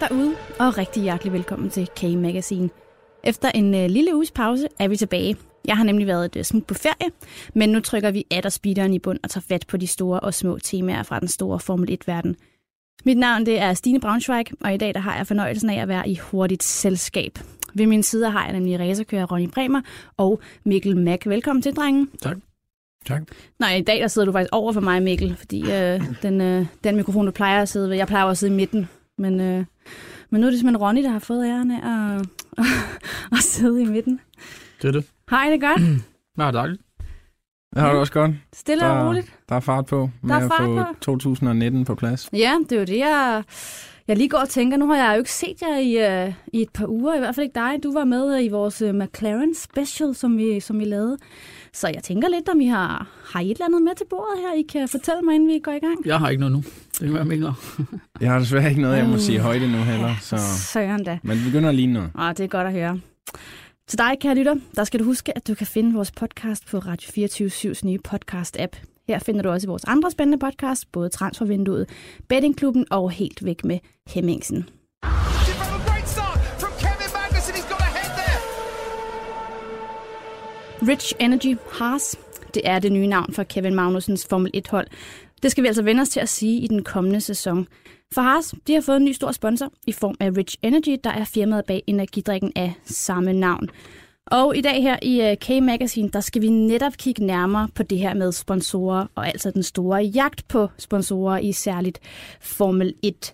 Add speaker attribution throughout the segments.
Speaker 1: Derude, og rigtig hjertelig velkommen til K-Magazine. Efter en øh, lille uges pause er vi tilbage. Jeg har nemlig været et øh, smut på ferie, men nu trykker vi af speederen i bund og tager fat på de store og små temaer fra den store Formel 1-verden. Mit navn det er Stine Braunschweig, og i dag der har jeg fornøjelsen af at være i hurtigt selskab. Ved min side har jeg nemlig racerkører Ronny Bremer og Mikkel Mack. Velkommen til, drengen.
Speaker 2: Tak. Tak.
Speaker 1: Nej, i dag der sidder du faktisk over for mig, Mikkel, fordi øh, den, øh, den mikrofon, du plejer at sidde ved, jeg plejer at sidde i midten, men, øh, men nu er det simpelthen Ronny, der har fået æren af at, at sidde i midten.
Speaker 2: Det er det.
Speaker 1: Hej, det er godt.
Speaker 2: Ja, dejligt.
Speaker 3: Det har du også godt.
Speaker 1: Stille og roligt.
Speaker 3: Der er fart på med
Speaker 1: Der er
Speaker 3: at
Speaker 1: fart
Speaker 3: få
Speaker 1: på.
Speaker 3: 2019 på plads.
Speaker 1: Ja, det er jo det, jeg, jeg lige går og tænker. Nu har jeg jo ikke set jer i, øh, i et par uger, i hvert fald ikke dig. Du var med øh, i vores øh, McLaren special, som vi, som vi lavede. Så jeg tænker lidt, om I har, har I et eller andet med til bordet her, I kan fortælle mig, inden vi går i gang.
Speaker 2: Jeg har ikke noget nu. Det kan være, jeg mener.
Speaker 3: Jeg har desværre ikke noget, jeg må
Speaker 1: Øh.
Speaker 3: sige højde nu heller. Så.
Speaker 1: Søren da.
Speaker 3: Men det begynder at ligne noget.
Speaker 1: Og det er godt at høre. Til dig, kære lytter, der skal du huske, at du kan finde vores podcast på Radio 24 nye podcast-app. Her finder du også vores andre spændende podcast, både Transfervinduet, Bettingklubben og Helt Væk med Hemmingsen. Rich Energy Haas, det er det nye navn for Kevin Magnusens Formel 1-hold. Det skal vi altså vende os til at sige i den kommende sæson. For Haas, de har fået en ny stor sponsor i form af Rich Energy, der er firmaet bag energidrikken af samme navn. Og i dag her i øh, K-Magazine, der skal vi netop kigge nærmere på det her med sponsorer, og altså den store jagt på sponsorer i særligt Formel 1.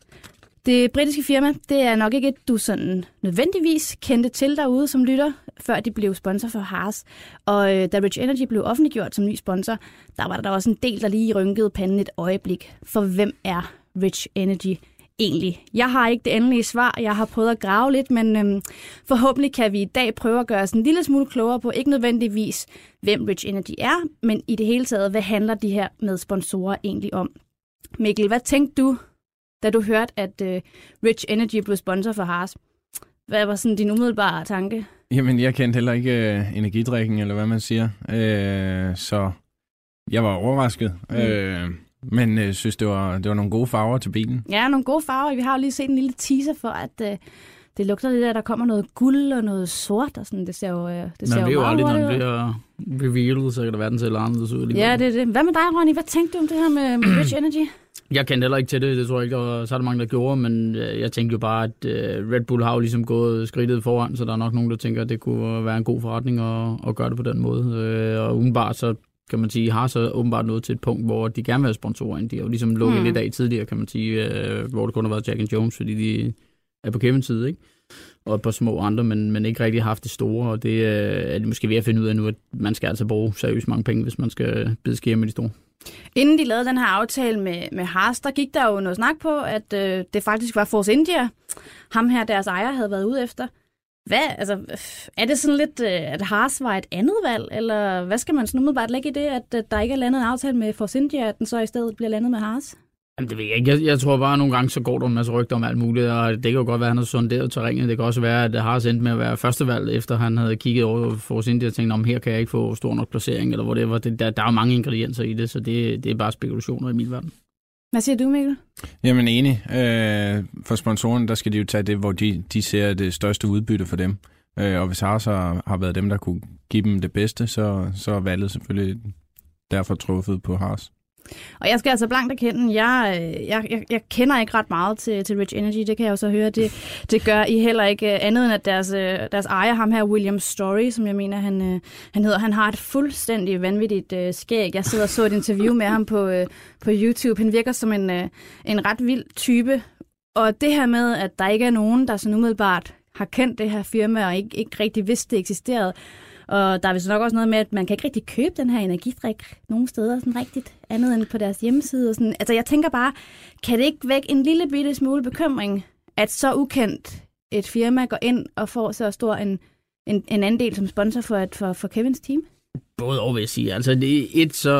Speaker 1: Det britiske firma, det er nok ikke et, du sådan nødvendigvis kendte til derude som lytter, før de blev sponsor for Haas. Og øh, da Rich Energy blev offentliggjort som ny sponsor, der var der da også en del, der lige rynkede panden et øjeblik. For hvem er Rich Energy egentlig? Jeg har ikke det endelige svar. Jeg har prøvet at grave lidt, men øhm, forhåbentlig kan vi i dag prøve at gøre os en lille smule klogere på, ikke nødvendigvis, hvem Rich Energy er, men i det hele taget, hvad handler de her med sponsorer egentlig om? Mikkel, hvad tænkte du, da du hørte, at øh, Rich Energy blev sponsor for Haas? Hvad var sådan din umiddelbare tanke?
Speaker 3: Jamen, jeg kendte heller ikke øh, energidrikken, eller hvad man siger. Øh, så jeg var overrasket.
Speaker 1: Mm.
Speaker 3: Øh, men øh, synes, det var, det var nogle gode farver til bilen.
Speaker 1: Ja, nogle gode farver. Vi har jo lige set en lille teaser for, at øh, det lugter lidt af, at der kommer noget guld og noget sort. Og sådan. Det ser jo, øh, det ser
Speaker 2: Man ved jo
Speaker 1: meget
Speaker 2: aldrig, når det bliver revealed, så kan der være, den ser anderledes ud.
Speaker 1: Ja, det er det. Hvad med dig, Ronny? Hvad tænkte du om det her med, med Rich Energy?
Speaker 2: Jeg kendte heller ikke til det, det tror jeg ikke, der var, så er der mange, der gjorde, men øh, jeg tænkte jo bare, at øh, Red Bull har jo ligesom gået skridtet foran, så der er nok nogen, der tænker, at det kunne være en god forretning at, at gøre det på den måde. Øh, og udenbart så kan man sige, har så åbenbart nået til et punkt, hvor de gerne vil have sponsorer ind. De har jo ligesom lukket mm. lidt af tidligere, kan man sige, hvor det kun har været Jack and Jones, fordi de er på Kevins side, ikke? og et par små andre, men, men ikke rigtig haft det store, og det øh, er de måske ved at finde ud af nu, at man skal altså bruge seriøst mange penge, hvis man skal bide skære med de store.
Speaker 1: Inden de lavede den her aftale med, med Haas, der gik der jo noget snak på, at øh, det faktisk var Force India, ham her, deres ejer, havde været ude efter. Hvad, altså, er det sådan lidt, øh, at Haas var et andet valg, eller hvad skal man sådan umiddelbart lægge i det, at øh, der ikke er landet en aftale med Force India, at den så i stedet bliver landet med Haas?
Speaker 2: Jamen, det ved jeg ikke. Jeg, jeg tror bare, at nogle gange så går der en masse rygter om alt muligt, og det kan jo godt være, at han har sonderet terrænet. Det kan også være, at det har sendt med at være førstevalg, efter han havde kigget over for sin India og tænkt, om her kan jeg ikke få stor nok placering, eller whatever. Det, der, der er jo mange ingredienser i det, så det, det er bare spekulationer i min verden.
Speaker 1: Hvad siger du, Mikkel?
Speaker 3: Jamen enig. Øh, for sponsorerne, der skal de jo tage det, hvor de, de ser det største udbytte for dem. Øh, og hvis Haas har, har været dem, der kunne give dem det bedste, så, så er valget selvfølgelig derfor truffet på Haas.
Speaker 1: Og jeg skal altså blankt erkende, jeg, øh, jeg, jeg, jeg kender ikke ret meget til, til Rich Energy, det kan jeg jo så høre. Det, det gør I heller ikke øh, andet end, at deres, øh, deres ejer, ham her, William Story, som jeg mener, han, han hedder, han har et fuldstændig vanvittigt øh, skæg. Jeg sidder og så et interview med ham på, øh, på YouTube. Han virker som en, øh, en ret vild type. Og det her med, at der ikke er nogen, der sådan umiddelbart har kendt det her firma, og ikke, ikke rigtig vidste, det eksisterede, og der er vist nok også noget med, at man kan ikke rigtig købe den her energidrik nogen steder sådan rigtigt, andet end på deres hjemmeside. Og sådan. Altså jeg tænker bare, kan det ikke vække en lille bitte smule bekymring, at så ukendt et firma går ind og får så stor en, en, en andel som sponsor for, at, for, for Kevins team?
Speaker 2: Både og, vil jeg sige. Altså, det et, så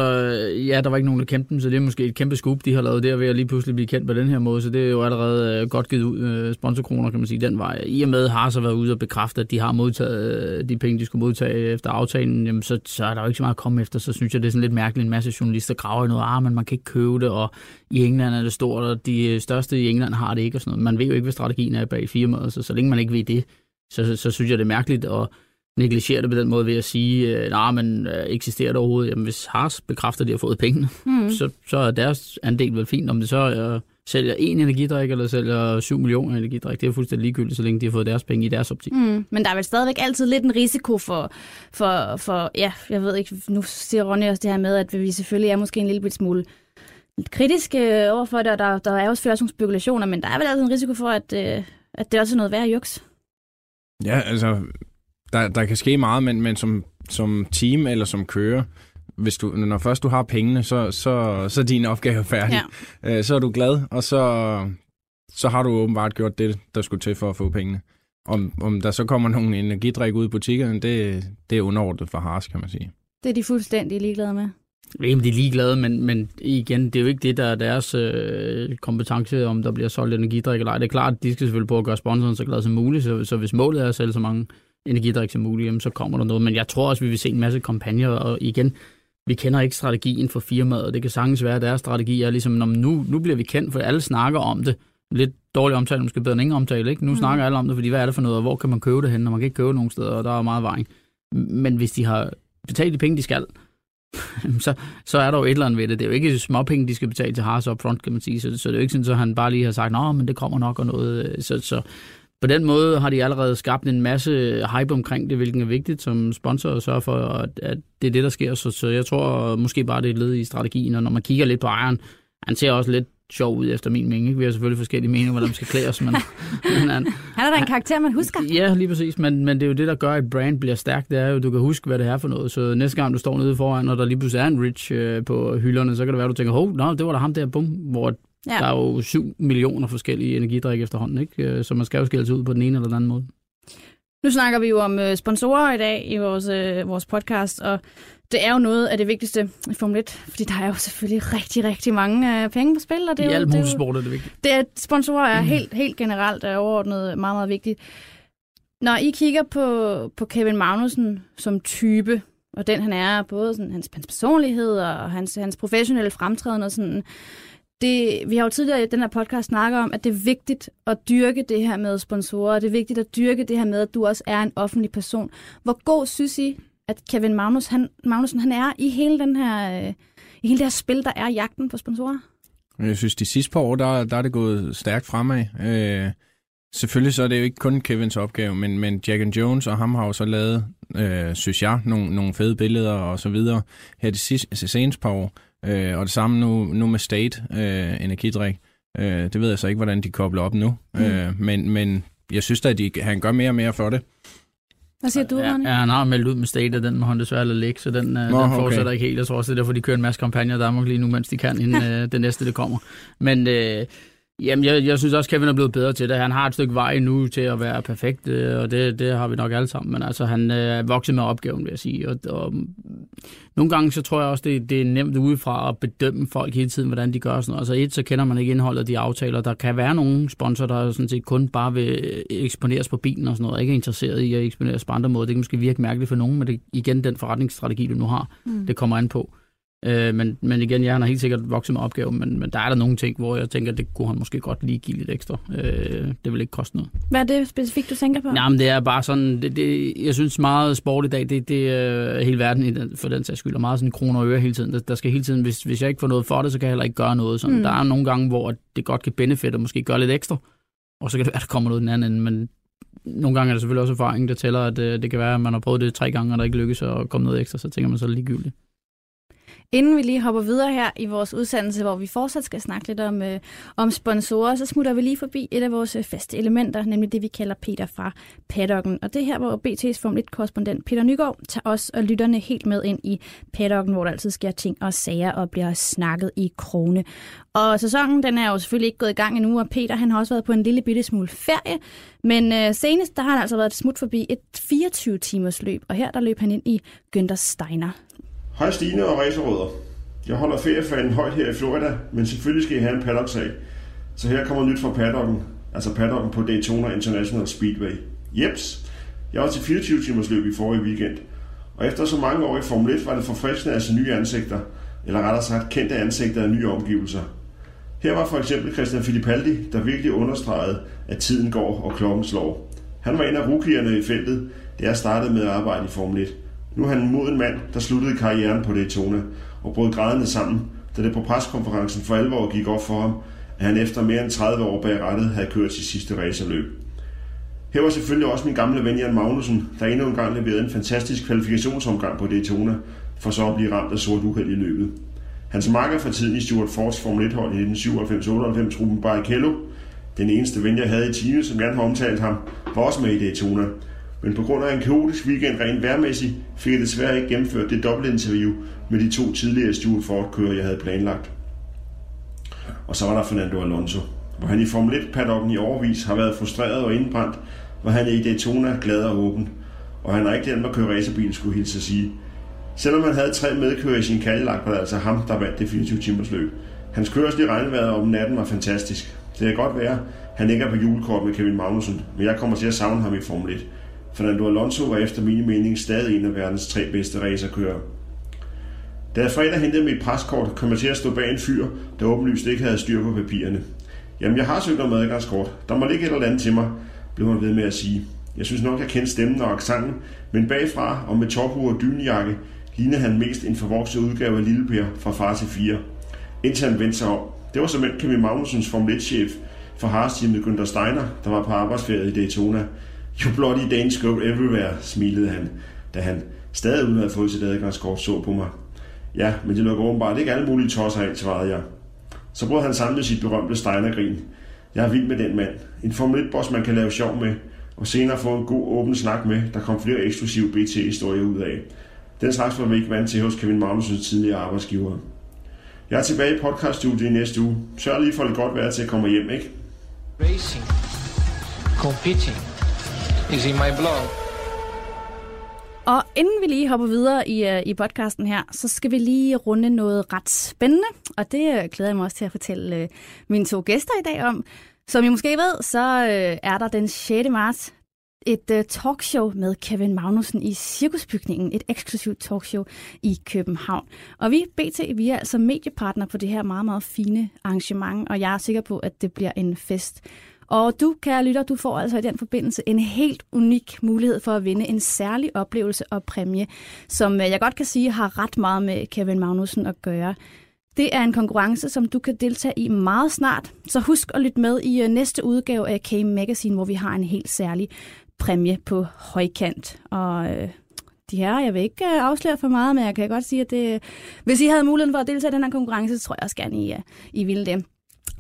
Speaker 2: ja, der var ikke nogen, der kendte dem, så det er måske et kæmpe scoop, de har lavet der ved at lige pludselig blive kendt på den her måde, så det er jo allerede øh, godt givet ud øh, sponsorkroner, kan man sige, den vej. I og med har så været ude og bekræfte, at de har modtaget øh, de penge, de skulle modtage efter aftalen, jamen, så, så er der jo ikke så meget at komme efter, så synes jeg, det er sådan lidt mærkeligt, en masse journalister graver i noget, ah, men man kan ikke købe det, og i England er det stort, og de øh, største i England har det ikke, og sådan noget. Man ved jo ikke, hvad strategien er bag firmaet, så så længe man ikke ved det, så, så, så synes jeg, det er mærkeligt, og negligere det på den måde ved at sige, øh, nej, men øh, eksisterer det overhovedet? Jamen, hvis Haas bekræfter, at de har fået pengene, mm. så, så er deres andel vel fint. Om det så øh, sælger en energidrik, eller sælger 7 millioner energidrik, det er fuldstændig ligegyldigt, så længe de har fået deres penge i deres optik.
Speaker 1: Mm. Men der er vel stadigvæk altid lidt en risiko for, for, for, ja, jeg ved ikke, nu siger Ronny også det her med, at vi selvfølgelig er måske en lille smule lidt kritiske overfor det, og der, der er også flere nogle spekulationer, men der er vel altid en risiko for, at, øh, at det også er noget værd juks.
Speaker 3: Ja, altså, der, der kan ske meget, men, men som, som team eller som kører, hvis du, når først du har pengene, så, så, så er din opgave færdig. Ja. Øh, så er du glad, og så, så har du åbenbart gjort det, der skulle til for at få pengene. Om, om der så kommer nogle energidrik ud i butikkerne, det, det er underordnet for Haas, kan man sige.
Speaker 1: Det er de fuldstændig ligeglade med.
Speaker 2: Jamen, de er ligeglade, men, men igen, det er jo ikke det, der er deres øh, kompetence, om der bliver solgt energidrik eller ej. Det er klart, at de skal selvfølgelig på at gøre sponsoren så glad som muligt, så, så hvis målet er at sælge så mange energidrik som muligt, jamen, så kommer der noget. Men jeg tror også, vi vil se en masse kampagner, og igen, vi kender ikke strategien for firmaet, og det kan sagtens være, at deres strategi er ligesom, når nu, nu bliver vi kendt, for alle snakker om det. Lidt dårlig omtale, måske bedre end ingen omtale, ikke? Nu mm. snakker alle om det, fordi hvad er det for noget, og hvor kan man købe det hen, når man kan ikke købe det nogen steder, og der er meget vejen. Men hvis de har betalt de penge, de skal, så, så er der jo et eller andet ved det. Det er jo ikke småpenge, de skal betale til Haas up front, kan man sige. Så, så det er jo ikke sådan, at han bare lige har sagt, nå, men det kommer nok og noget. Så, så på den måde har de allerede skabt en masse hype omkring det, hvilken er vigtigt som sponsor at sørge for, at, at det er det, der sker. Så, så jeg tror måske bare, det er et led i strategien, og når man kigger lidt på ejeren, han ser også lidt sjov ud efter min mening. Ikke? Vi har selvfølgelig forskellige meninger, hvordan man skal klæde os. Men,
Speaker 1: men han, han er da en karakter, man husker.
Speaker 2: Ja, lige præcis. Men, men det er jo det, der gør, at et brand bliver stærkt. Det er jo, du kan huske, hvad det er for noget. Så næste gang, du står nede foran, og der lige pludselig er en Rich øh, på hylderne, så kan det være, at du tænker, hov, no, det var der ham der, bum. Hvor Ja. Der er jo 7 millioner forskellige energidrik efterhånden, ikke? Øh, så man skal jo skille sig ud på den ene eller den anden måde.
Speaker 1: Nu snakker vi jo om øh, sponsorer i dag i vores, øh, vores podcast, og det er jo noget af det vigtigste i Formel 1, fordi der er jo selvfølgelig rigtig, rigtig mange penge på spil. Og det er
Speaker 2: I
Speaker 1: jo,
Speaker 2: alle mulige sport er det vigtigt.
Speaker 1: Det er, sponsorer er mm. helt, helt generelt er overordnet meget, meget vigtigt. Når I kigger på, på Kevin Magnussen som type, og den han er, både sådan, hans, hans personlighed og hans, hans professionelle fremtræden og sådan, det, vi har jo tidligere i den her podcast snakket om, at det er vigtigt at dyrke det her med sponsorer. Det er vigtigt at dyrke det her med, at du også er en offentlig person. Hvor god synes I, at Kevin Magnus, han, Magnussen han er i hele, den her, øh, i hele det her spil, der er jagten på sponsorer?
Speaker 3: Jeg synes, de sidste par år, der, der er det gået stærkt fremad. Øh, selvfølgelig så er det jo ikke kun Kevins opgave, men, men Jack and Jones og ham har jo så lavet, øh, synes jeg, nogle, nogle fede billeder og så videre her de sidste, altså seneste par år. Øh, og det samme nu, nu med State øh, energidrik. Øh, det ved jeg så ikke, hvordan de kobler op nu. Mm. Øh, men, men jeg synes da, at de, han gør mere og mere for det.
Speaker 1: Hvad siger du, Ronny?
Speaker 2: Ja, han har meldt ud med State, den må han desværre lade ligge, så den, Nå, den fortsætter okay. ikke helt. Jeg tror også, det er derfor, de kører en masse kampagner i Danmark lige nu, mens de kan, inden øh, det næste det kommer. Men øh, Jamen, jeg, jeg synes også, Kevin er blevet bedre til det. Han har et stykke vej nu til at være perfekt, øh, og det, det har vi nok alle sammen. Men altså, han øh, er vokset med opgaven, vil jeg sige. Og, og nogle gange, så tror jeg også, det, det er nemt udefra at bedømme folk hele tiden, hvordan de gør sådan noget. Altså et, så kender man ikke indholdet af de aftaler. Der kan være nogle sponsorer, der sådan set kun bare vil eksponeres på bilen og sådan noget, og ikke er interesseret i at eksponeres på andre måder. Det kan måske virke mærkeligt for nogen, men det igen den forretningsstrategi, du nu har, mm. det kommer an på. Øh, men, men igen, ja, han har helt sikkert vokset med opgaven, men, men der er der nogle ting, hvor jeg tænker, det kunne han måske godt lige give lidt ekstra. Øh, det vil ikke koste noget.
Speaker 1: Hvad er det specifikt, du tænker på?
Speaker 2: Jamen, det er bare sådan, det, det, jeg synes meget sport i dag, det, det er hele verden for den sags skyld, og meget sådan kroner og øre hele tiden. Der, der skal hele tiden, hvis, hvis jeg ikke får noget for det, så kan jeg heller ikke gøre noget. Sådan. Mm. Der er nogle gange, hvor det godt kan benefit og måske gøre lidt ekstra, og så kan det være, at der kommer noget den anden, men nogle gange er det selvfølgelig også erfaring, der tæller, at det, øh, det kan være, at man har prøvet det tre gange, og der ikke lykkes at komme noget ekstra, så tænker man så ligegyldigt.
Speaker 1: Inden vi lige hopper videre her i vores udsendelse, hvor vi fortsat skal snakke lidt om, øh, om sponsorer, så smutter vi lige forbi et af vores øh, faste elementer, nemlig det, vi kalder Peter fra paddocken. Og det er her, hvor BT's Formel 1-korrespondent Peter Nygaard tager os og lytterne helt med ind i paddocken, hvor der altid sker ting og sager og bliver snakket i krone. Og sæsonen den er jo selvfølgelig ikke gået i gang endnu, og Peter han har også været på en lille bitte smule ferie. Men øh, senest der har han altså været et smut forbi et 24-timers løb, og her der løb han ind i Günther Steiner.
Speaker 4: Hej Stine og racerrødder. Jeg holder feriefanen højt her i Florida, men selvfølgelig skal I have en paddock-sag. Så her kommer nyt fra paddocken, altså paddocken på Daytona International Speedway. Jeps, jeg var til 24 timers løb i forrige weekend, og efter så mange år i Formel 1 var det forfriskende at se nye ansigter, eller rettere sagt kendte ansigter af nye omgivelser. Her var for eksempel Christian Fittipaldi, der virkelig understregede, at tiden går og klokken slår. Han var en af rookierne i feltet, da jeg startede med at arbejde i Formel 1. Nu er han en moden mand, der sluttede karrieren på Daytona og brød grædende sammen, da det på preskonferencen for alvor gik op for ham, at han efter mere end 30 år bag rettet havde kørt sit sidste racerløb. Her var selvfølgelig også min gamle ven Jan Magnussen, der endnu en gang leverede en fantastisk kvalifikationsomgang på Daytona, for så at blive ramt af sort uheld i løbet. Hans makker for tiden i Stuart Fords Formel 1-hold i 1997-98, Ruben Barrichello, den eneste ven, jeg havde i teamet, som gerne har omtalt ham, var også med i Daytona, men på grund af en kaotisk weekend rent værmæssigt, fik jeg desværre ikke gennemført det dobbeltinterview med de to tidligere Stuart Ford-kører, jeg havde planlagt. Og så var der Fernando Alonso, hvor han i Formel 1-paddocken i overvis har været frustreret og indbrændt, hvor han er i Daytona glad og åben. Og han er ikke den, der kører racerbilen, skulle hilse at sige. Selvom han havde tre medkører i sin Cadillac, var det altså ham, der vandt det 24 timers løb. Hans kørsel i regnvejret om natten var fantastisk. Det kan godt være, han ikke er på julekort med Kevin Magnussen, men jeg kommer til at savne ham i Formel 1. Fernando Alonso var efter min mening stadig en af verdens tre bedste racerkører. Da jeg fredag hentede mit paskort, kom jeg til at stå bag en fyr, der åbenlyst ikke havde styr på papirerne. Jamen, jeg har søgt om adgangskort. Der må ligge et eller andet til mig, blev han ved med at sige. Jeg synes nok, jeg kendte stemmen og accenten, men bagfra og med tophue og dynejakke lignede han mest en forvokset udgave af Lille Per fra far til fire. Indtil han vendte sig om. Det var som Kevin Magnusens Formel 1-chef for Haas-teamet Günther Steiner, der var på arbejdsferie i Daytona. You bloody Danes go everywhere, smilede han, da han stadig uden at have fået sit adgangskort så på mig. Ja, men det lukker åbenbart ikke alle mulige tosser ind, svarede jeg. Så brød han sammen med sit berømte Steiner-grin. Jeg er vild med den mand. En Formel 1-boss, man kan lave sjov med, og senere få en god åben snak med, der kom flere eksklusive BT-historier ud af. Den slags var vi ikke vant til hos Kevin Magnusens tidligere arbejdsgiver. Jeg er tilbage i podcaststudiet i næste uge. Sørg lige for det godt vejr til at komme hjem, ikke?
Speaker 5: Racing, competing is in my blog.
Speaker 1: Og inden vi lige hopper videre i, øh, i podcasten her, så skal vi lige runde noget ret spændende. Og det øh, glæder jeg mig også til at fortælle øh, mine to gæster i dag om. Som I måske ved, så er der den 6. marts et uh, talkshow med Kevin Magnussen i Cirkusbygningen, et eksklusivt talkshow i København. Og vi, BT, vi er altså mediepartner på det her meget, meget fine arrangement, og jeg er sikker på, at det bliver en fest. Og du, kære lytter, du får altså i den forbindelse en helt unik mulighed for at vinde en særlig oplevelse og præmie, som øh, jeg godt kan sige har ret meget med Kevin Magnussen at gøre. Det er en konkurrence, som du kan deltage i meget snart, så husk at lytte med i øh, næste udgave af K Magazine, hvor vi har en helt særlig præmie på højkant. Og øh, de her, jeg vil ikke øh, afsløre for meget, men jeg kan godt sige, at det, hvis I havde muligheden for at deltage i den her konkurrence, så tror jeg også gerne, I, I ville det.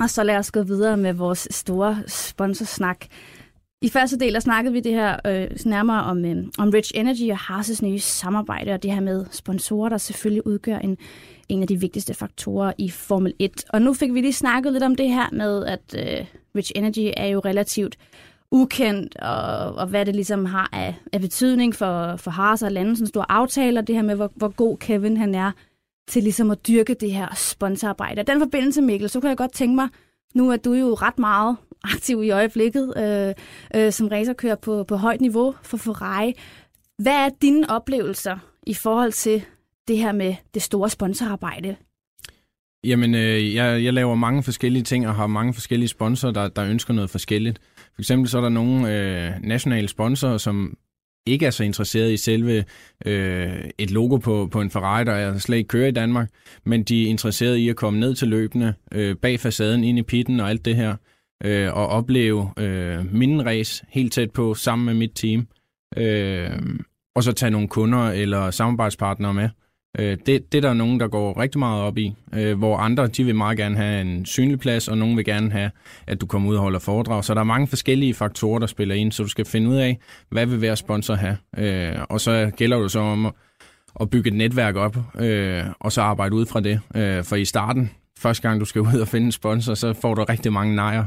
Speaker 1: Og så lad os gå videre med vores store sponsorsnak. I første del der snakkede vi det her øh, nærmere om, øh, om Rich Energy og Harses nye samarbejde, og det her med sponsorer, der selvfølgelig udgør en, en af de vigtigste faktorer i Formel 1. Og nu fik vi lige snakket lidt om det her med, at øh, Rich Energy er jo relativt ukendt, og, og hvad det ligesom har af, af betydning for, for Haas og lande, sådan store aftaler, det her med, hvor, hvor god Kevin han er til ligesom at dyrke det her sponsorarbejde. Og den forbindelse, Mikkel, så kunne jeg godt tænke mig, nu er du jo ret meget aktiv i øjeblikket øh, øh, som racerkører på, på højt niveau for Ferrari. Hvad er dine oplevelser i forhold til det her med det store sponsorarbejde?
Speaker 3: Jamen, øh, jeg, jeg laver mange forskellige ting og har mange forskellige sponsorer, der, der ønsker noget forskelligt. For eksempel så er der nogle øh, nationale sponsorer, som ikke er så interesseret i selve øh, et logo på, på en Ferrari, der slet ikke kører i Danmark, men de er interesseret i at komme ned til løbende, øh, bag facaden, ind i pitten og alt det her, øh, og opleve øh, min race helt tæt på sammen med mit team, øh, og så tage nogle kunder eller samarbejdspartnere med. Øh, det, det er der nogen, der går rigtig meget op i, øh, hvor andre de vil meget gerne have en synlig plads, og nogen vil gerne have, at du kommer ud og holder foredrag. Så der er mange forskellige faktorer, der spiller ind, så du skal finde ud af, hvad vil hver sponsor have. Øh, og så gælder det så om at, at bygge et netværk op, øh, og så arbejde ud fra det. Øh, for i starten, første gang du skal ud og finde en sponsor, så får du rigtig mange nejer.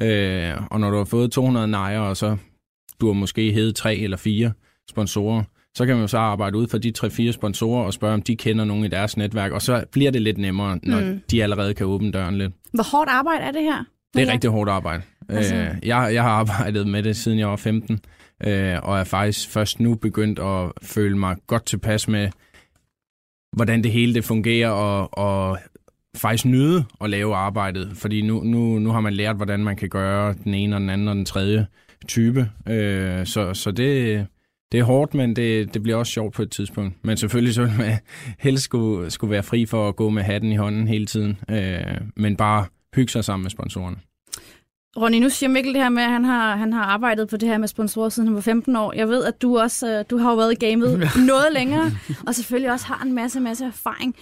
Speaker 3: Øh, og når du har fået 200 nejer, og så du har måske heddet tre eller fire sponsorer, så kan man jo så arbejde ud for de tre-fire sponsorer og spørge, om de kender nogen i deres netværk, og så bliver det lidt nemmere, når mm. de allerede kan åbne døren lidt.
Speaker 1: Hvor hårdt arbejde er det her?
Speaker 3: Det er rigtig hårdt arbejde. Altså... Øh, jeg, jeg har arbejdet med det, siden jeg var 15, øh, og er faktisk først nu begyndt at føle mig godt tilpas med, hvordan det hele det fungerer, og, og faktisk nyde at lave arbejdet, fordi nu, nu, nu har man lært, hvordan man kan gøre den ene og den anden og den tredje type. Øh, så, så det, det er hårdt, men det, det bliver også sjovt på et tidspunkt. Men selvfølgelig så vil man helst skulle, skulle være fri for at gå med hatten i hånden hele tiden, øh, men bare hygge sig sammen med sponsorerne.
Speaker 1: Ronny, nu siger Mikkel det her med, at han har, han har arbejdet på det her med sponsorer siden han var 15 år. Jeg ved, at du også øh, du har jo været i gamet noget længere, og selvfølgelig også har en masse, masse erfaring.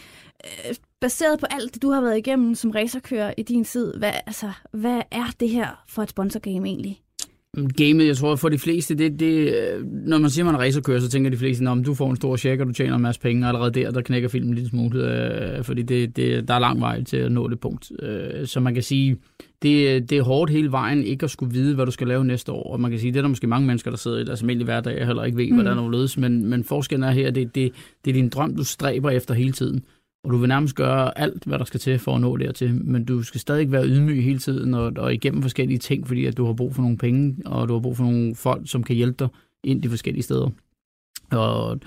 Speaker 1: Øh, baseret på alt det, du har været igennem som racerkører i din tid, hvad, altså, hvad er det her for et sponsorgame egentlig?
Speaker 2: Gamet, jeg tror for de fleste, det, det, når man siger, man er racerkører, så tænker de fleste, om du får en stor check, og du tjener en masse penge, og allerede der, der knækker filmen lidt smule, øh, fordi det, det, der er lang vej til at nå det punkt. Øh, så man kan sige, det, det er hårdt hele vejen ikke at skulle vide, hvad du skal lave næste år. Og man kan sige, det er der måske mange mennesker, der sidder i deres almindelige hverdag, og heller ikke ved, mm. hvordan det ledes. Men, men forskellen er her, det, det, det er din drøm, du stræber efter hele tiden. Og du vil nærmest gøre alt, hvad der skal til for at nå dertil. Men du skal stadig være ydmyg hele tiden og, og igennem forskellige ting, fordi at du har brug for nogle penge, og du har brug for nogle folk, som kan hjælpe dig ind de forskellige steder. Og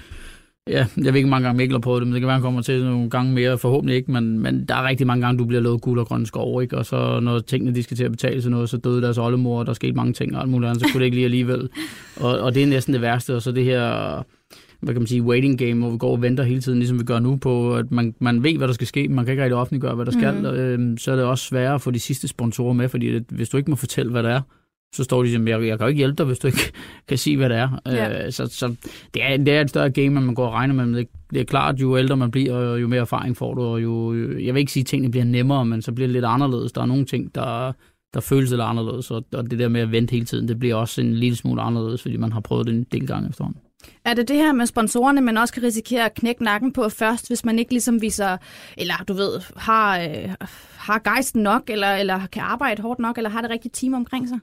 Speaker 2: ja, jeg ved ikke mange gange Mikkel på det, men det kan være, han kommer til nogle gange mere, forhåbentlig ikke, men, men der er rigtig mange gange, du bliver lovet guld og grønne skov, ikke? og så når tingene de skal til at betale sig noget, så døde deres oldemor, og der skete mange ting og alt muligt andet, så kunne det ikke lige alligevel. Og, og det er næsten det værste, og så det her hvad kan man sige, waiting game, hvor vi går og venter hele tiden, ligesom vi gør nu, på at man, man ved, hvad der skal ske, men man kan ikke rigtig offentliggøre, hvad der skal. Mm. Øh, så er det også sværere at få de sidste sponsorer med, fordi det, hvis du ikke må fortælle, hvad det er, så står de som, jeg, jeg kan jo ikke hjælpe dig, hvis du ikke kan sige, hvad det er. Ja. Øh, så så det, er, det er et større game, end man går og regner med. Men det, det er klart, jo ældre man bliver, jo mere erfaring får du, og jo, jeg vil ikke sige, at tingene bliver nemmere, men så bliver det lidt anderledes. Der er nogle ting, der, der føles lidt anderledes, og, og det der med at vente hele tiden, det bliver også en lille smule anderledes, fordi man har prøvet det en del gange efterhånden.
Speaker 1: Er det det her med sponsorerne, man også kan risikere at knække nakken på først, hvis man ikke ligesom viser, eller du ved, har, øh, har gejsten nok, eller, eller kan arbejde hårdt nok, eller har det rigtige team omkring sig?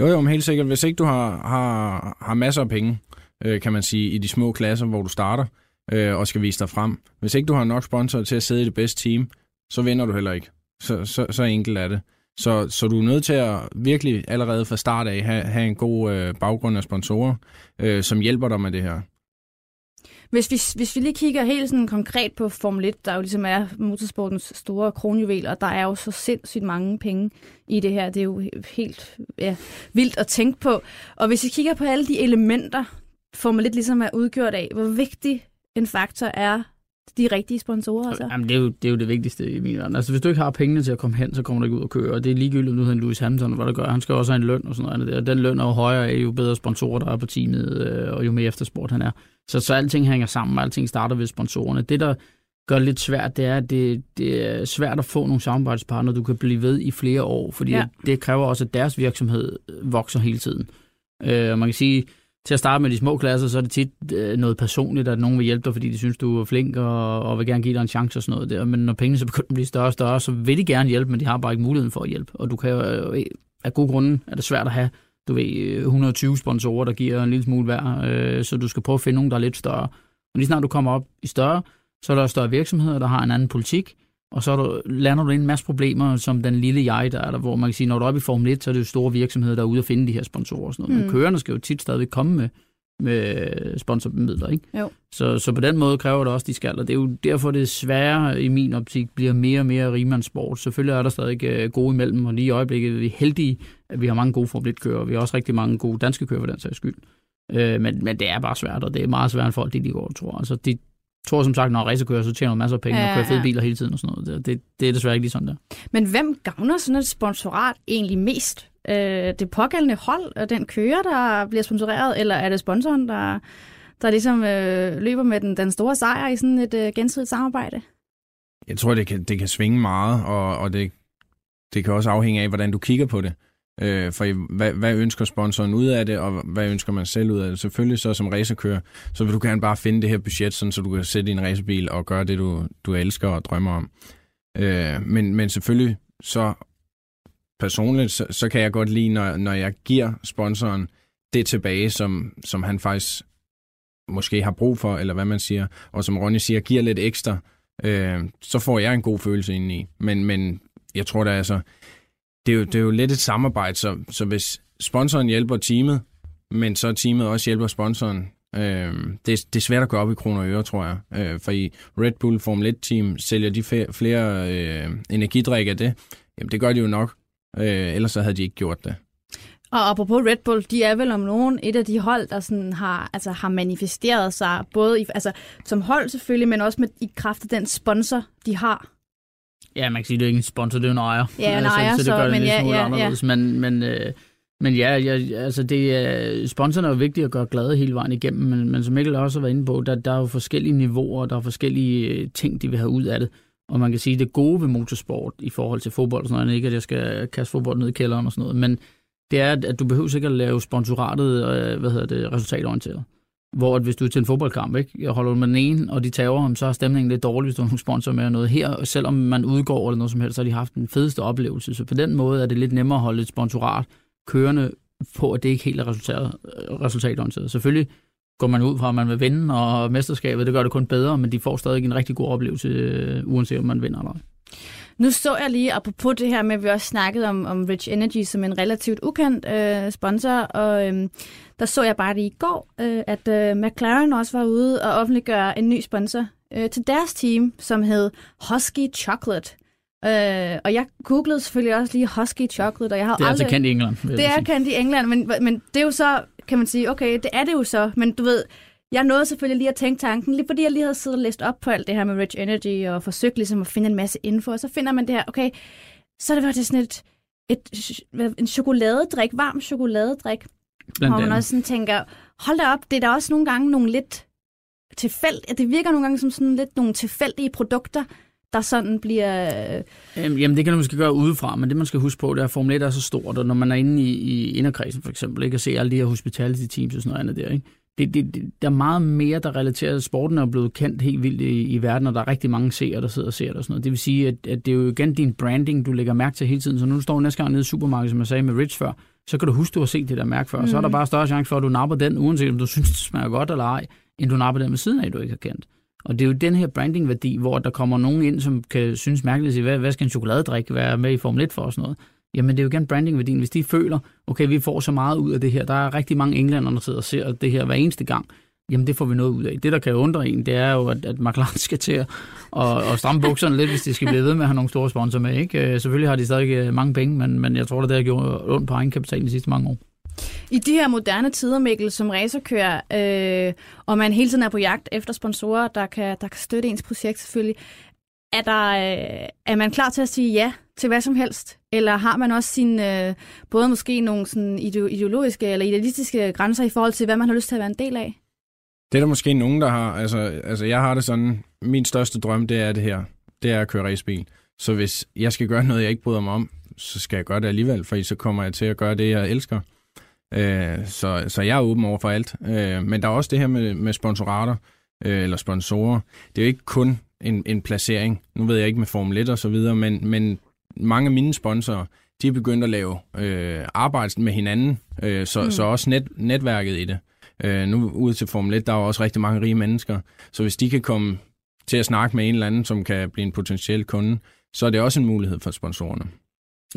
Speaker 3: Jo, jo, men helt sikkert. Hvis ikke du har, har, har masser af penge, øh, kan man sige, i de små klasser, hvor du starter, øh, og skal vise dig frem. Hvis ikke du har nok sponsorer til at sidde i det bedste team, så vinder du heller ikke. Så, så, så enkelt er det. Så, så du er nødt til at virkelig allerede fra start af have, have en god øh, baggrund af sponsorer, øh, som hjælper dig med det her.
Speaker 1: Hvis vi, hvis vi lige kigger helt sådan konkret på Formel 1, der jo ligesom er motorsportens store kronjuvel, og der er jo så sindssygt mange penge i det her. Det er jo helt ja, vildt at tænke på. Og hvis vi kigger på alle de elementer, Formel 1 ligesom er udgjort af, hvor vigtig en faktor er de rigtige sponsorer? Altså?
Speaker 2: Jamen, det, er jo, det er jo det vigtigste i min verden. Altså, hvis du ikke har pengene til at komme hen, så kommer du ikke ud og køre. Og det er ligegyldigt, om du hedder Lewis Hamilton, hvad der gør. Han skal også have en løn og sådan noget. Og den løn er jo højere, jo bedre sponsorer der er på teamet, øh, og jo mere eftersport han er. Så, så alting hænger sammen, og alting starter ved sponsorerne. Det, der gør det lidt svært, det er, at det, det er svært at få nogle samarbejdspartnere, du kan blive ved i flere år, fordi ja. det kræver også, at deres virksomhed vokser hele tiden. Øh, og man kan sige, til at starte med de små klasser, så er det tit øh, noget personligt, at nogen vil hjælpe dig, fordi de synes, du er flink og, og vil gerne give dig en chance og sådan noget der. Men når pengene så begynder at blive større og større, så vil de gerne hjælpe, men de har bare ikke muligheden for at hjælpe. Og du kan jo, øh, af gode grunde er det svært at have, du ved, øh, 120 sponsorer, der giver en lille smule hver, øh, så du skal prøve at finde nogen, der er lidt større. Men lige snart du kommer op i større, så er der større virksomheder, der har en anden politik, og så du, lander du ind en masse problemer, som den lille jeg, der er der, hvor man kan sige, når du er oppe i Formel 1, så er det jo store virksomheder, der er ude at finde de her sponsorer og sådan noget. Mm. Men kørerne skal jo tit stadig komme med, med sponsormidler, ikke?
Speaker 1: Jo.
Speaker 2: Så, så på den måde kræver det også, de skal. Og det er jo derfor, det svære i min optik bliver mere og mere rigmandssport. Selvfølgelig er der stadig øh, gode imellem, og lige i øjeblikket er vi heldige, at vi har mange gode Formel 1-kører. Vi har også rigtig mange gode danske kører for den sags skyld. Øh, men, men det er bare svært, og det er meget svært, end folk de, de går, tror Altså, de, tror som sagt, når racerkører, så tjener du masser af penge ja, og kører fede ja. biler hele tiden og sådan noget. Det, det, det er desværre ikke lige sådan der.
Speaker 1: Men hvem gavner sådan et sponsorat egentlig mest? Øh, det pågældende hold og den kører, der bliver sponsoreret, eller er det sponsoren, der, der ligesom øh, løber med den, den store sejr i sådan et øh, gensidigt samarbejde?
Speaker 3: Jeg tror, det kan, det kan svinge meget, og, og det, det kan også afhænge af, hvordan du kigger på det. Øh, for hvad, hvad ønsker sponsoren ud af det, og hvad ønsker man selv ud af det? Selvfølgelig så som racerkører, så vil du gerne bare finde det her budget, sådan, så du kan sætte din racerbil og gøre det, du, du elsker og drømmer om. Øh, men, men selvfølgelig så personligt, så, så kan jeg godt lide, når, når jeg giver sponsoren det tilbage, som, som han faktisk måske har brug for, eller hvad man siger, og som Ronny siger, giver lidt ekstra, øh, så får jeg en god følelse indeni. Men, men jeg tror da altså, det er, jo, det er jo lidt et samarbejde, så, så hvis sponsoren hjælper teamet, men så teamet også hjælper sponsoren, øh, det, det er svært at gå op i kroner og øre, tror jeg. Øh, for i Red Bull Formel 1-team sælger de flere øh, energidrik af det. Jamen det gør de jo nok, øh, ellers så havde de ikke gjort det.
Speaker 1: Og apropos Red Bull, de er vel om nogen et af de hold, der sådan har, altså, har manifesteret sig, både i, altså, som hold selvfølgelig, men også med, i kraft af den sponsor, de har.
Speaker 2: Ja, man kan sige, det er ikke en sponsor, det er en ejer.
Speaker 1: Ja, en ejer,
Speaker 2: så, så det gør
Speaker 1: så,
Speaker 2: det
Speaker 1: men
Speaker 2: en
Speaker 1: ja,
Speaker 2: smule
Speaker 1: ja,
Speaker 2: anderledes. Men, men, øh, men ja, ja, altså det er, sponsorerne er jo vigtigt at gøre glade hele vejen igennem, men, men som Mikkel også har været inde på, der, der er jo forskellige niveauer, der er forskellige øh, ting, de vil have ud af det. Og man kan sige, det gode ved motorsport i forhold til fodbold og sådan noget, ikke at jeg skal kaste fodbold ned i kælderen og sådan noget, men det er, at du behøver ikke at lave sponsoratet, øh, hvad hedder det, resultatorienteret. Hvor at hvis du er til en fodboldkamp, ikke? Jeg holder med den ene, og de tager så er stemningen lidt dårlig, hvis du har nogle sponsor med noget her. Selvom man udgår eller noget som helst, så har de haft den fedeste oplevelse. Så på den måde er det lidt nemmere at holde et sponsorat kørende på, at det ikke helt er resultat, resultatorienteret. Selvfølgelig går man ud fra, at man vil vinde, og mesterskabet, det gør det kun bedre, men de får stadig en rigtig god oplevelse, øh, uanset om man vinder eller ej.
Speaker 1: Nu så jeg lige, apropos det her med, at vi også snakkede om, om Rich Energy som en relativt ukendt øh, sponsor, og øh, der så jeg bare det i går, øh, at øh, McLaren også var ude og offentliggøre en ny sponsor øh, til deres team, som hed Husky Chocolate. Øh, og jeg googlede selvfølgelig også lige Husky Chocolate, og jeg har
Speaker 2: Det er
Speaker 1: aldrig...
Speaker 2: altså kendt i England.
Speaker 1: Det er kendt i England, men, men det er jo så, kan man sige, okay, det er det jo så, men du ved, jeg nåede selvfølgelig lige at tænke tanken, lige fordi jeg lige havde siddet og læst op på alt det her med Rich Energy, og forsøgt ligesom at finde en masse info, og så finder man det her, okay, så er det faktisk sådan et, et, en chokoladedrik, varm chokoladedrik,
Speaker 2: Blandt
Speaker 1: hvor man
Speaker 2: andet.
Speaker 1: også sådan tænker, hold da op, det er da også nogle gange nogle lidt tilfældigt, det virker nogle gange som sådan lidt nogle tilfældige produkter, der sådan bliver...
Speaker 2: Øhm, Jamen, det kan du måske gøre udefra, men det man skal huske på, det er, at Formel 1 er så stort, og når man er inde i, i inderkredsen for eksempel, ikke, og ser alle de her hospitality teams og sådan noget andet der, ikke, det, det, det, der er meget mere, der relaterer sporten er blevet kendt helt vildt i, i verden, og der er rigtig mange seere, der sidder og ser det og sådan noget. Det vil sige, at, at det er jo igen din branding, du lægger mærke til hele tiden. Så nu du står næste gang nede i supermarkedet, som jeg sagde med Rich før, så kan du huske, du har set det der mærke før. Mm. Så er der bare større chance for, at du napper den, uanset om du synes, det smager godt eller ej, end du napper den ved siden af, du ikke har kendt. Og det er jo den her branding-værdi, hvor der kommer nogen ind, som kan synes mærkeligt hvad, hvad skal en chokoladedrik være med i Formel 1 for og sådan noget. Jamen det er jo igen branding-værdien. Hvis de føler, okay, vi får så meget ud af det her, der er rigtig mange englænder, der sidder og ser det her hver eneste gang, jamen det får vi noget ud af. Det, der kan undre en, det er jo, at, at McLaren skal til at og, og stramme bukserne lidt, hvis de skal blive ved med at have nogle store sponsorer med. Ikke? Øh, selvfølgelig har de stadig øh, mange penge, men, men jeg tror, det har gjort ondt på egenkapitalen de sidste mange år.
Speaker 1: I de her moderne tider, Mikkel, som racerkører, øh, og man hele tiden er på jagt efter sponsorer, der kan, der kan støtte ens projekt selvfølgelig, er, der, øh, er man klar til at sige ja til hvad som helst? Eller har man også sin, øh, både måske nogle sådan ideologiske eller idealistiske grænser i forhold til, hvad man har lyst til at være en del af?
Speaker 3: Det er der måske nogen, der har. Altså, altså jeg har det sådan, min største drøm, det er det her. Det er at køre racebil. Så hvis jeg skal gøre noget, jeg ikke bryder mig om, så skal jeg gøre det alligevel, for så kommer jeg til at gøre det, jeg elsker. Øh, så, så jeg er åben over for alt. Øh, men der er også det her med, med sponsorater, øh, eller sponsorer. Det er jo ikke kun en, en placering. Nu ved jeg ikke med Formel 1 og så videre, men, men mange af mine sponsorer, de er begyndt at lave øh, arbejde med hinanden, øh, så, mm. så også net, netværket i det. Øh, nu ud til Formel 1, der er jo også rigtig mange rige mennesker, så hvis de kan komme til at snakke med en eller anden, som kan blive en potentiel kunde, så er det også en mulighed for sponsorerne.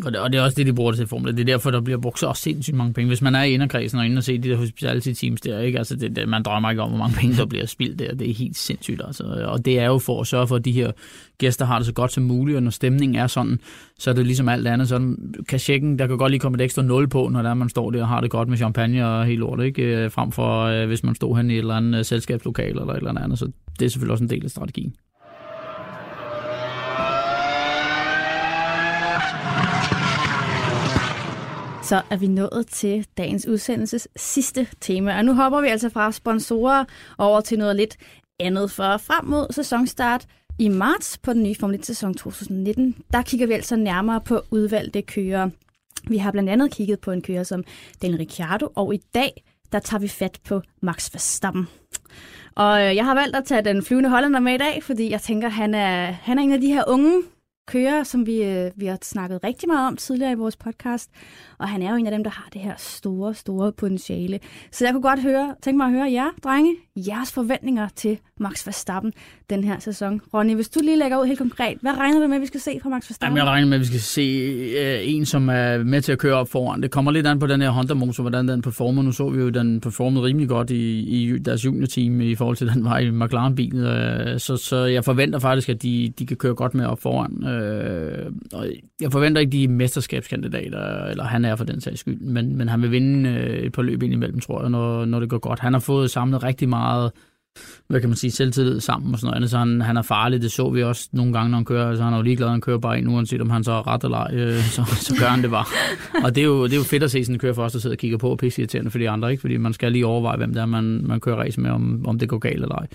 Speaker 2: Og det, og det er også det, de bruger det til Formel Det er derfor, der bliver brugt så sindssygt mange penge. Hvis man er i inderkredsen og inde og se de der hospitality teams der, ikke? Altså det, det, man drømmer ikke om, hvor mange penge, der bliver spildt der. Det er helt sindssygt. Altså. Og det er jo for at sørge for, at de her gæster har det så godt som muligt, og når stemningen er sådan, så er det ligesom alt andet. Sådan kan checken, der kan godt lige komme et ekstra nul på, når der man står der og har det godt med champagne og helt lort, ikke? Øh, frem for, øh, hvis man står hen i et eller andet øh, selskabslokal eller et eller andet. Så det er selvfølgelig også en del af strategien.
Speaker 1: Så er vi nået til dagens udsendelses sidste tema. Og nu hopper vi altså fra sponsorer over til noget lidt andet. For frem mod sæsonstart i marts på den nye Formel 1-sæson 2019, der kigger vi altså nærmere på udvalgte kører. Vi har blandt andet kigget på en kører som Daniel Ricciardo, og i dag der tager vi fat på Max Verstappen. Og øh, jeg har valgt at tage den flyvende hollander med i dag, fordi jeg tænker, han er, han er en af de her unge kører, som vi, øh, vi har snakket rigtig meget om tidligere i vores podcast. Og han er jo en af dem, der har det her store, store potentiale. Så jeg kunne godt høre, tænke mig at høre jer, drenge, jeres forventninger til Max Verstappen den her sæson. Ronny, hvis du lige lægger ud helt konkret, hvad regner du med, at vi skal se fra Max Verstappen?
Speaker 2: Jamen, jeg regner med, at vi skal se øh, en, som er med til at køre op foran. Det kommer lidt an på den her Honda-motor, hvordan den performer. Nu så vi jo, den performede rimelig godt i, i deres junior-team i forhold til, den var i McLaren-bilen. Øh, så, så jeg forventer faktisk, at de, de kan køre godt med op foran. Øh, og jeg forventer ikke, de er mesterskabskandidater, eller han er for den sags skyld, men, men han vil vinde øh, et par løb ind imellem, tror jeg, når, når det går godt. Han har fået samlet rigtig meget hvad kan man sige, selvtillid sammen og sådan noget andet, så han, han er farlig, det så vi også nogle gange, når han kører, så han er jo ligeglad, han kører bare ind, uanset om han så er ret eller ej, øh, så, så gør han det bare. Og det er jo, det er jo fedt at se sådan en kører for os, der sidder og kigger på, og pisse for de andre, ikke? fordi man skal lige overveje, hvem det er, man, man kører race med, om, om det går galt eller ej.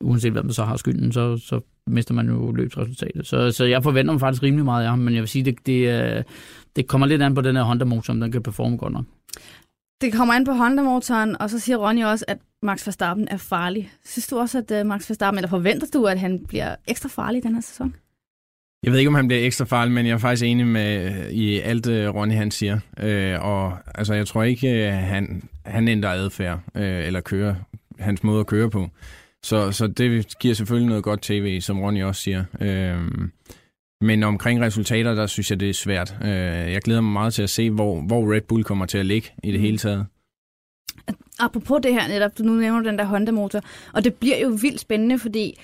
Speaker 2: Uanset hvem der så har skylden, så, så mister man jo løbsresultatet. Så, så jeg forventer mig faktisk rimelig meget af ham, men jeg vil sige, det, det, det kommer lidt an på den her Honda-motor, om den kan performe godt nok.
Speaker 1: Det kommer an på Honda-motoren, og så siger Ronny også, at Max Verstappen er farlig. Synes du også, at uh, Max Verstappen, eller forventer du, at han bliver ekstra farlig i den her sæson?
Speaker 3: Jeg ved ikke, om han bliver ekstra farlig, men jeg er faktisk enig med i alt, uh, Ronny han siger. Uh, og altså, jeg tror ikke, uh, han, han ændrer adfærd, uh, eller kører, hans måde at køre på. Så, så det giver selvfølgelig noget godt tv, som Ronny også siger. Uh, men omkring resultater, der synes jeg, det er svært. Uh, jeg glæder mig meget til at se, hvor, hvor Red Bull kommer til at ligge i det hele taget.
Speaker 1: Apropos det her netop, du nu nævner den der Honda-motor, og det bliver jo vildt spændende, fordi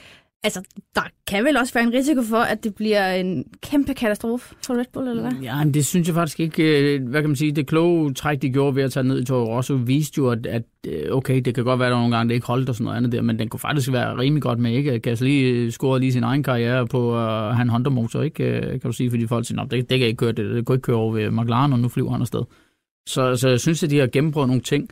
Speaker 1: altså, der kan vel også være en risiko for, at det bliver en kæmpe katastrofe for Red Bull, eller hvad?
Speaker 2: Ja, men det synes jeg faktisk ikke. Øh, hvad kan man sige? Det kloge træk, de gjorde ved at tage ned i Toro Rosso, viste jo, at, at øh, okay, det kan godt være, at der nogle gange det ikke holdt og sådan noget andet der, men den kunne faktisk være rimelig godt med, ikke? Gasly altså lige øh, score lige sin egen karriere på at have en Honda-motor, ikke? Kan du sige, fordi folk siger, det, det kan ikke køre, det, det kunne ikke køre over ved McLaren, og nu flyver han afsted. Så, så jeg synes, at de har gennemprøvet nogle ting,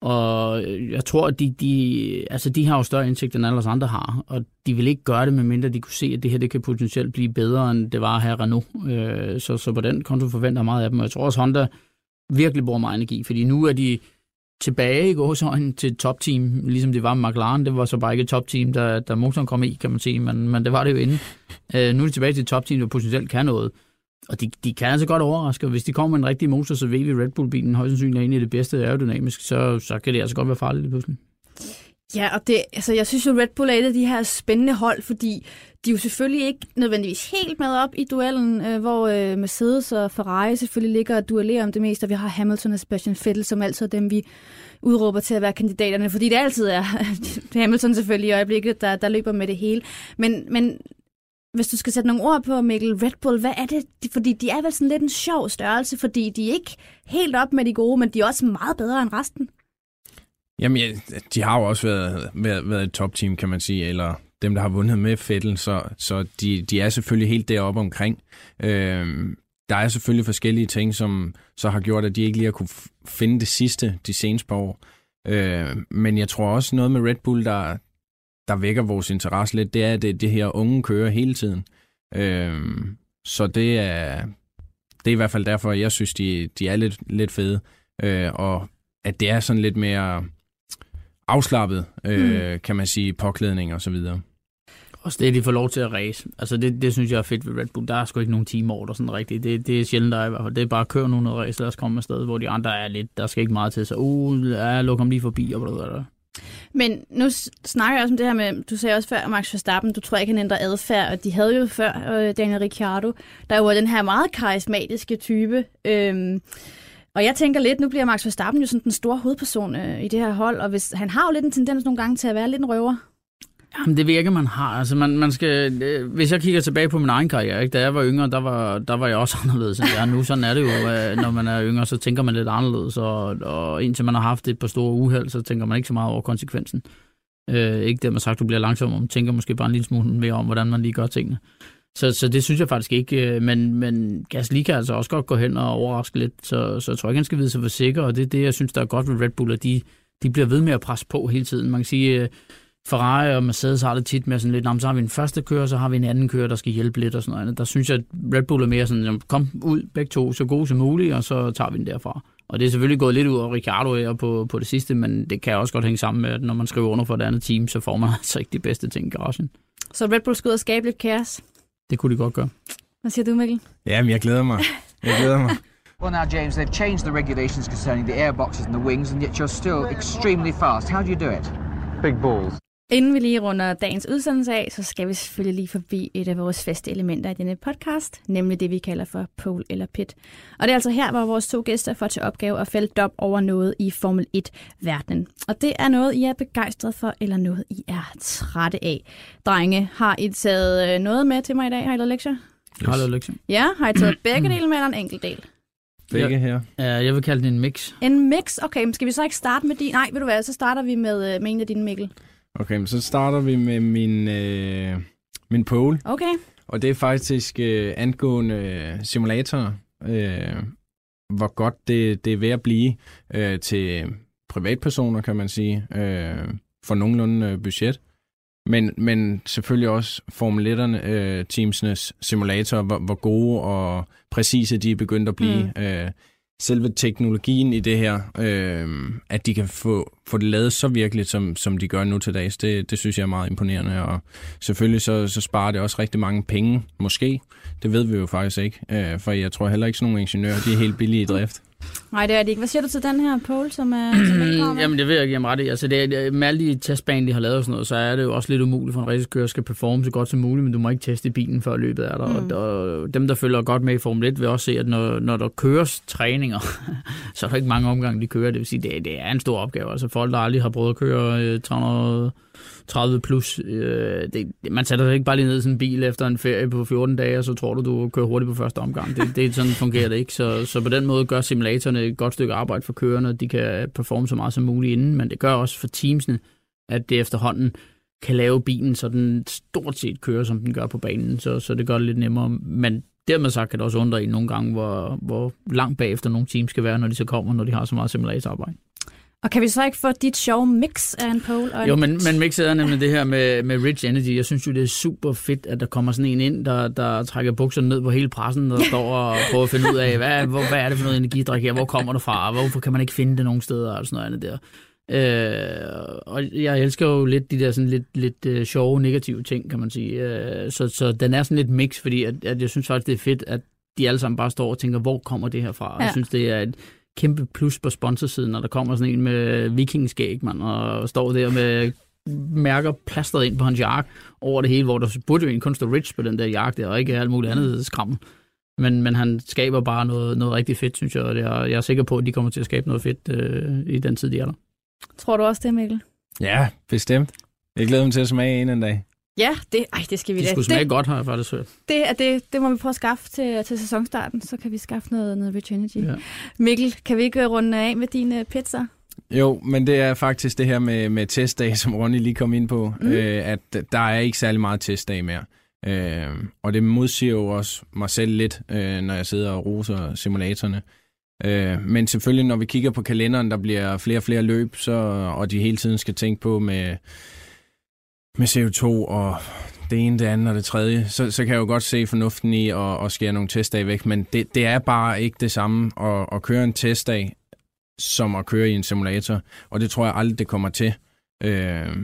Speaker 2: og jeg tror, at de, de, altså de har jo større indsigt, end alle os andre har, og de vil ikke gøre det, medmindre de kunne se, at det her det kan potentielt blive bedre, end det var her Renault. Øh, så, så på den konto forventer jeg meget af dem, og jeg tror også, Honda virkelig bruger meget energi, fordi nu er de tilbage i gåsøjne til topteam, ligesom det var med McLaren. Det var så bare ikke et topteam, der, der motoren kom i, kan man sige, men, men det var det jo inden. Øh, nu er de tilbage til topteam, der potentielt kan noget. Og de, de kan altså godt overraske, og hvis de kommer med en rigtig motor, så ved vi, at Red Bull-bilen højst sandsynligt er en af det bedste aerodynamisk, så, så kan det altså godt være farligt lige pludselig.
Speaker 1: Ja, og det, altså, jeg synes jo, Red Bull er et af de her spændende hold, fordi de er jo selvfølgelig ikke nødvendigvis helt med op i duellen, øh, hvor øh, Mercedes og Ferrari selvfølgelig ligger og duellerer om det meste, og vi har Hamilton og Sebastian Vettel, som altid er dem, vi udråber til at være kandidaterne, fordi det altid er Hamilton selvfølgelig i øjeblikket, der, der løber med det hele. Men, men hvis du skal sætte nogle ord på, Mikkel, Red Bull, hvad er det? Fordi de er vel sådan lidt en sjov størrelse, fordi de er ikke helt op med de gode, men de er også meget bedre end resten.
Speaker 3: Jamen, ja, de har jo også været, været, været et topteam, kan man sige, eller dem, der har vundet med Fettel, så, så de, de er selvfølgelig helt deroppe omkring. Øhm, der er selvfølgelig forskellige ting, som så har gjort, at de ikke lige har kunne finde det sidste de seneste par år. Øh, men jeg tror også noget med Red Bull, der, der vækker vores interesse lidt, det er, at det, det her unge kører hele tiden. Øhm, så det er, det er i hvert fald derfor, jeg synes, de, de er lidt, lidt fede. Øh, og at det er sådan lidt mere afslappet, øh, mm. kan man sige, påklædning og så videre.
Speaker 2: Også det, de får lov til at race. Altså det, det synes jeg er fedt ved Red Bull. Der er sgu ikke nogen teamorder sådan rigtigt. Det, det er sjældent, der er i hvert fald. Det er bare at køre nogle race, lad os komme afsted, hvor de andre er lidt, der skal ikke meget til. Så uh, ja, luk ham lige forbi og hvad der.
Speaker 1: Men nu snakker jeg også om det her med, du sagde også før, Max Verstappen, du tror ikke, han ændrer adfærd, og de havde jo før øh, Daniel Ricciardo, der var den her meget karismatiske type. Øhm, og jeg tænker lidt, nu bliver Max Verstappen jo sådan den store hovedperson øh, i det her hold, og hvis, han har jo lidt en tendens nogle gange til at være lidt en røver.
Speaker 2: Jamen, det virker, man har. Altså, man, man skal, øh, hvis jeg kigger tilbage på min egen karriere, ikke? da jeg var yngre, der var, der var jeg også anderledes end jeg er nu. Sådan er det jo, øh, når man er yngre, så tænker man lidt anderledes, og, og indtil man har haft et par store uheld, så tænker man ikke så meget over konsekvensen. Øh, ikke det, man sagt, du bliver langsom, man tænker måske bare en lille smule mere om, hvordan man lige gør tingene. Så, så det synes jeg faktisk ikke, øh, men, men Gasly kan altså også godt gå hen og overraske lidt, så, så jeg tror ikke, han skal vide sig for sikker, og det er det, jeg synes, der er godt ved Red Bull, at de, de bliver ved med at presse på hele tiden. Man kan sige, øh, Ferrari og Mercedes har det tit med sådan lidt, "Nå, men så har vi en første kører, så har vi en anden kører, der skal hjælpe lidt og sådan noget. Der synes jeg, at Red Bull er mere sådan, "Jamen, kom ud begge to så gode som muligt, og så tager vi den derfra. Og det er selvfølgelig gået lidt ud af Ricardo her på, på det sidste, men det kan også godt hænge sammen med, at når man skriver under for et andet team, så får man altså ikke de bedste ting i garagen.
Speaker 1: Så Red Bull skal ud og skabe lidt kaos.
Speaker 2: Det kunne de godt gøre.
Speaker 1: Hvad siger du, Mikkel?
Speaker 3: Jamen, jeg glæder mig. Jeg glæder mig.
Speaker 6: Well, now, James, they've changed the regulations concerning the airboxes and the wings, and yet you're still extremely fast. How do you do it?
Speaker 5: Big balls.
Speaker 1: Inden vi lige runder dagens udsendelse af, så skal vi selvfølgelig lige forbi et af vores faste elementer i denne podcast, nemlig det, vi kalder for pole eller pit. Og det er altså her, hvor vores to gæster får til opgave at fælde op over noget i Formel 1-verdenen. Og det er noget, I er begejstret for, eller noget, I er trætte af. Drenge, har I taget øh, noget med til mig i dag? Har I lavet lektier?
Speaker 2: Jeg har lavet lektier.
Speaker 1: Ja, har I taget begge dele med, eller en enkelt del?
Speaker 3: Begge her.
Speaker 2: Ja, jeg vil kalde det en mix.
Speaker 1: En mix? Okay, men skal vi så ikke starte med din? Nej, ved du hvad, så starter vi med, øh, med en af dine, Mikkel.
Speaker 3: Okay, men så starter vi med min, øh, min pole.
Speaker 1: Okay.
Speaker 3: Og det er faktisk øh, angående øh, simulatorer, øh, hvor godt det, det er ved at blive øh, til privatpersoner, kan man sige, øh, for nogenlunde øh, budget. Men, men selvfølgelig også Formel 1'erne, øh, teamsenes simulatorer, hvor, hvor gode og præcise de er begyndt at blive. Mm. Øh, selve teknologien i det her, øh, at de kan få, få det lavet så virkeligt, som, som de gør nu til dags, det, det synes jeg er meget imponerende. Og selvfølgelig så, så sparer det også rigtig mange penge, måske. Det ved vi jo faktisk ikke, øh, for jeg tror heller ikke sådan nogle ingeniører, de er helt billige i drift.
Speaker 1: Nej, det er det ikke. Hvad siger du til den her pole, som er som?
Speaker 2: Jamen, det vil jeg ham ret i. Altså, det er, med alle de testbaner, de har lavet og sådan noget, så er det jo også lidt umuligt for en racekører skal performe så godt som muligt, men du må ikke teste bilen, før løbet er der. Mm. Og, og, dem, der følger godt med i Formel 1, vil også se, at når, når der køres træninger, så er der ikke mange omgange, de kører. Det vil sige, det, det er en stor opgave. Altså, folk, der aldrig har prøvet at køre øh, 30 plus, øh, det, man sætter sig ikke bare lige ned i sådan en bil efter en ferie på 14 dage, og så tror du, du kører hurtigt på første omgang. Det, det sådan fungerer det ikke. Så, så på den måde gør simulatorerne et godt stykke arbejde for kørerne, de kan performe så meget som muligt inden, men det gør også for teamsene, at det efterhånden kan lave bilen, så den stort set kører, som den gør på banen, så, så det gør det lidt nemmere. Men dermed sagt kan det også undre i nogle gange, hvor, hvor langt bagefter nogle teams skal være, når de så kommer, når de har så meget simulatorarbejde.
Speaker 1: Og kan vi så ikke få dit sjove mix af en pole? Og
Speaker 2: Jo, men, men mixet er nemlig det her med, med Rich Energy. Jeg synes jo, det er super fedt, at der kommer sådan en ind, der, der trækker bukserne ned på hele pressen, der står og prøver at finde ud af, hvad, hvor, hvad er det for noget energidrik her? Hvor kommer det fra? Hvorfor kan man ikke finde det nogen steder? Og sådan noget andet der. Øh, og jeg elsker jo lidt de der sådan lidt, lidt uh, sjove, negative ting, kan man sige. Øh, så, så den er sådan lidt mix, fordi at, at jeg synes faktisk, det er fedt, at de alle sammen bare står og tænker, hvor kommer det her fra?
Speaker 1: Ja.
Speaker 2: Jeg synes, det er et kæmpe plus på sponsorsiden, når der kommer sådan en med vikingskæg, man, og står der med mærker plastret ind på hans jakke over det hele, hvor der burde jo egentlig kun stå Rich på den der jakke der, og ikke alt muligt andet skram. Men, men han skaber bare noget, noget rigtig fedt, synes jeg, og er, jeg er sikker på, at de kommer til at skabe noget fedt øh, i den tid, de er der.
Speaker 1: Tror du også det, Mikkel?
Speaker 3: Ja, bestemt. Jeg glæder mig til at smage en en dag.
Speaker 1: Ja, det, ej, det skal vi da.
Speaker 2: skulle smage
Speaker 1: Det,
Speaker 2: godt, har jeg faktisk hørt.
Speaker 1: det, er det, det må vi prøve at skaffe til, til sæsonstarten, så kan vi skaffe noget, noget Rich Energy.
Speaker 2: Ja.
Speaker 1: Mikkel, kan vi ikke runde af med dine pizza?
Speaker 3: Jo, men det er faktisk det her med, med testdag, som Ronny lige kom ind på, mm. øh, at der er ikke særlig meget testdag mere. Øh, og det modsiger jo også mig selv lidt, øh, når jeg sidder og roser simulatorerne. Øh, men selvfølgelig, når vi kigger på kalenderen, der bliver flere og flere løb, så, og de hele tiden skal tænke på med, med CO2 og det ene, det andet og det tredje, så, så kan jeg jo godt se fornuften i at, at skære nogle testdage væk, men det, det er bare ikke det samme at, at køre en testdag, som at køre i en simulator, og det tror jeg aldrig, det kommer til. Øh,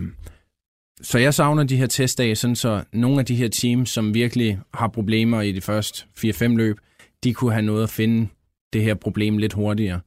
Speaker 3: så jeg savner de her testdage, sådan så nogle af de her teams, som virkelig har problemer i de første 4-5 løb, de kunne have noget at finde det her problem lidt hurtigere.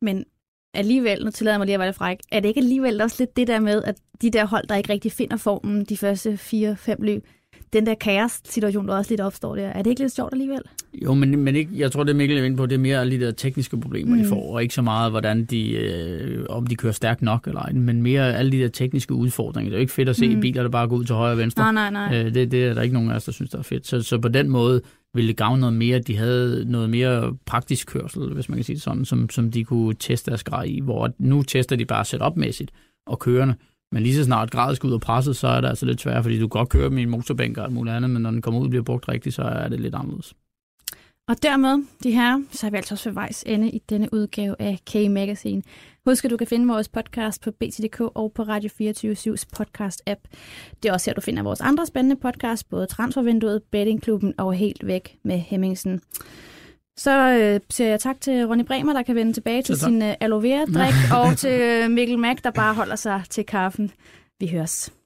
Speaker 1: Men alligevel, nu tillader jeg mig lige at være lidt fræk, er det ikke alligevel også lidt det der med, at de der hold, der ikke rigtig finder formen de første 4-5 løb, den der kaos-situation, der også lidt opstår der, er det ikke lidt sjovt alligevel?
Speaker 2: Jo, men, men ikke, jeg tror, det Mikkel er inde på, det er mere alle de der tekniske problemer, mm. de får, og ikke så meget, hvordan de, øh, om de kører stærkt nok eller ej, men mere alle de der tekniske udfordringer. Det er jo ikke fedt at se
Speaker 1: mm.
Speaker 2: biler, der bare går ud til højre og venstre.
Speaker 1: Nej, nej, nej.
Speaker 2: Øh, det, det er der ikke nogen af os, der synes, der er fedt. Så, så på den måde ville det gavne noget mere, at de havde noget mere praktisk kørsel, hvis man kan sige det sådan, som, som de kunne teste deres grej i, hvor nu tester de bare setupmæssigt og kørende, Men lige så snart gradet skal ud og presset, så er det altså lidt svært, fordi du kan godt køre med en motorbænk og alt muligt andet, men når den kommer ud og bliver brugt rigtigt, så er det lidt anderledes.
Speaker 1: Og dermed, de her, så er vi altså også ved vejs ende i denne udgave af K-Magazine. Husk, at du kan finde vores podcast på BT.dk og på Radio 24-7's podcast-app. Det er også her, du finder vores andre spændende podcast, både Transfervinduet, Bettingklubben og Helt Væk med Hemmingsen. Så øh, siger jeg tak til Ronny Bremer, der kan vende tilbage til sin øh, aloe vera-drik, og til øh, Mikkel Mack, der bare holder sig til kaffen. Vi høres.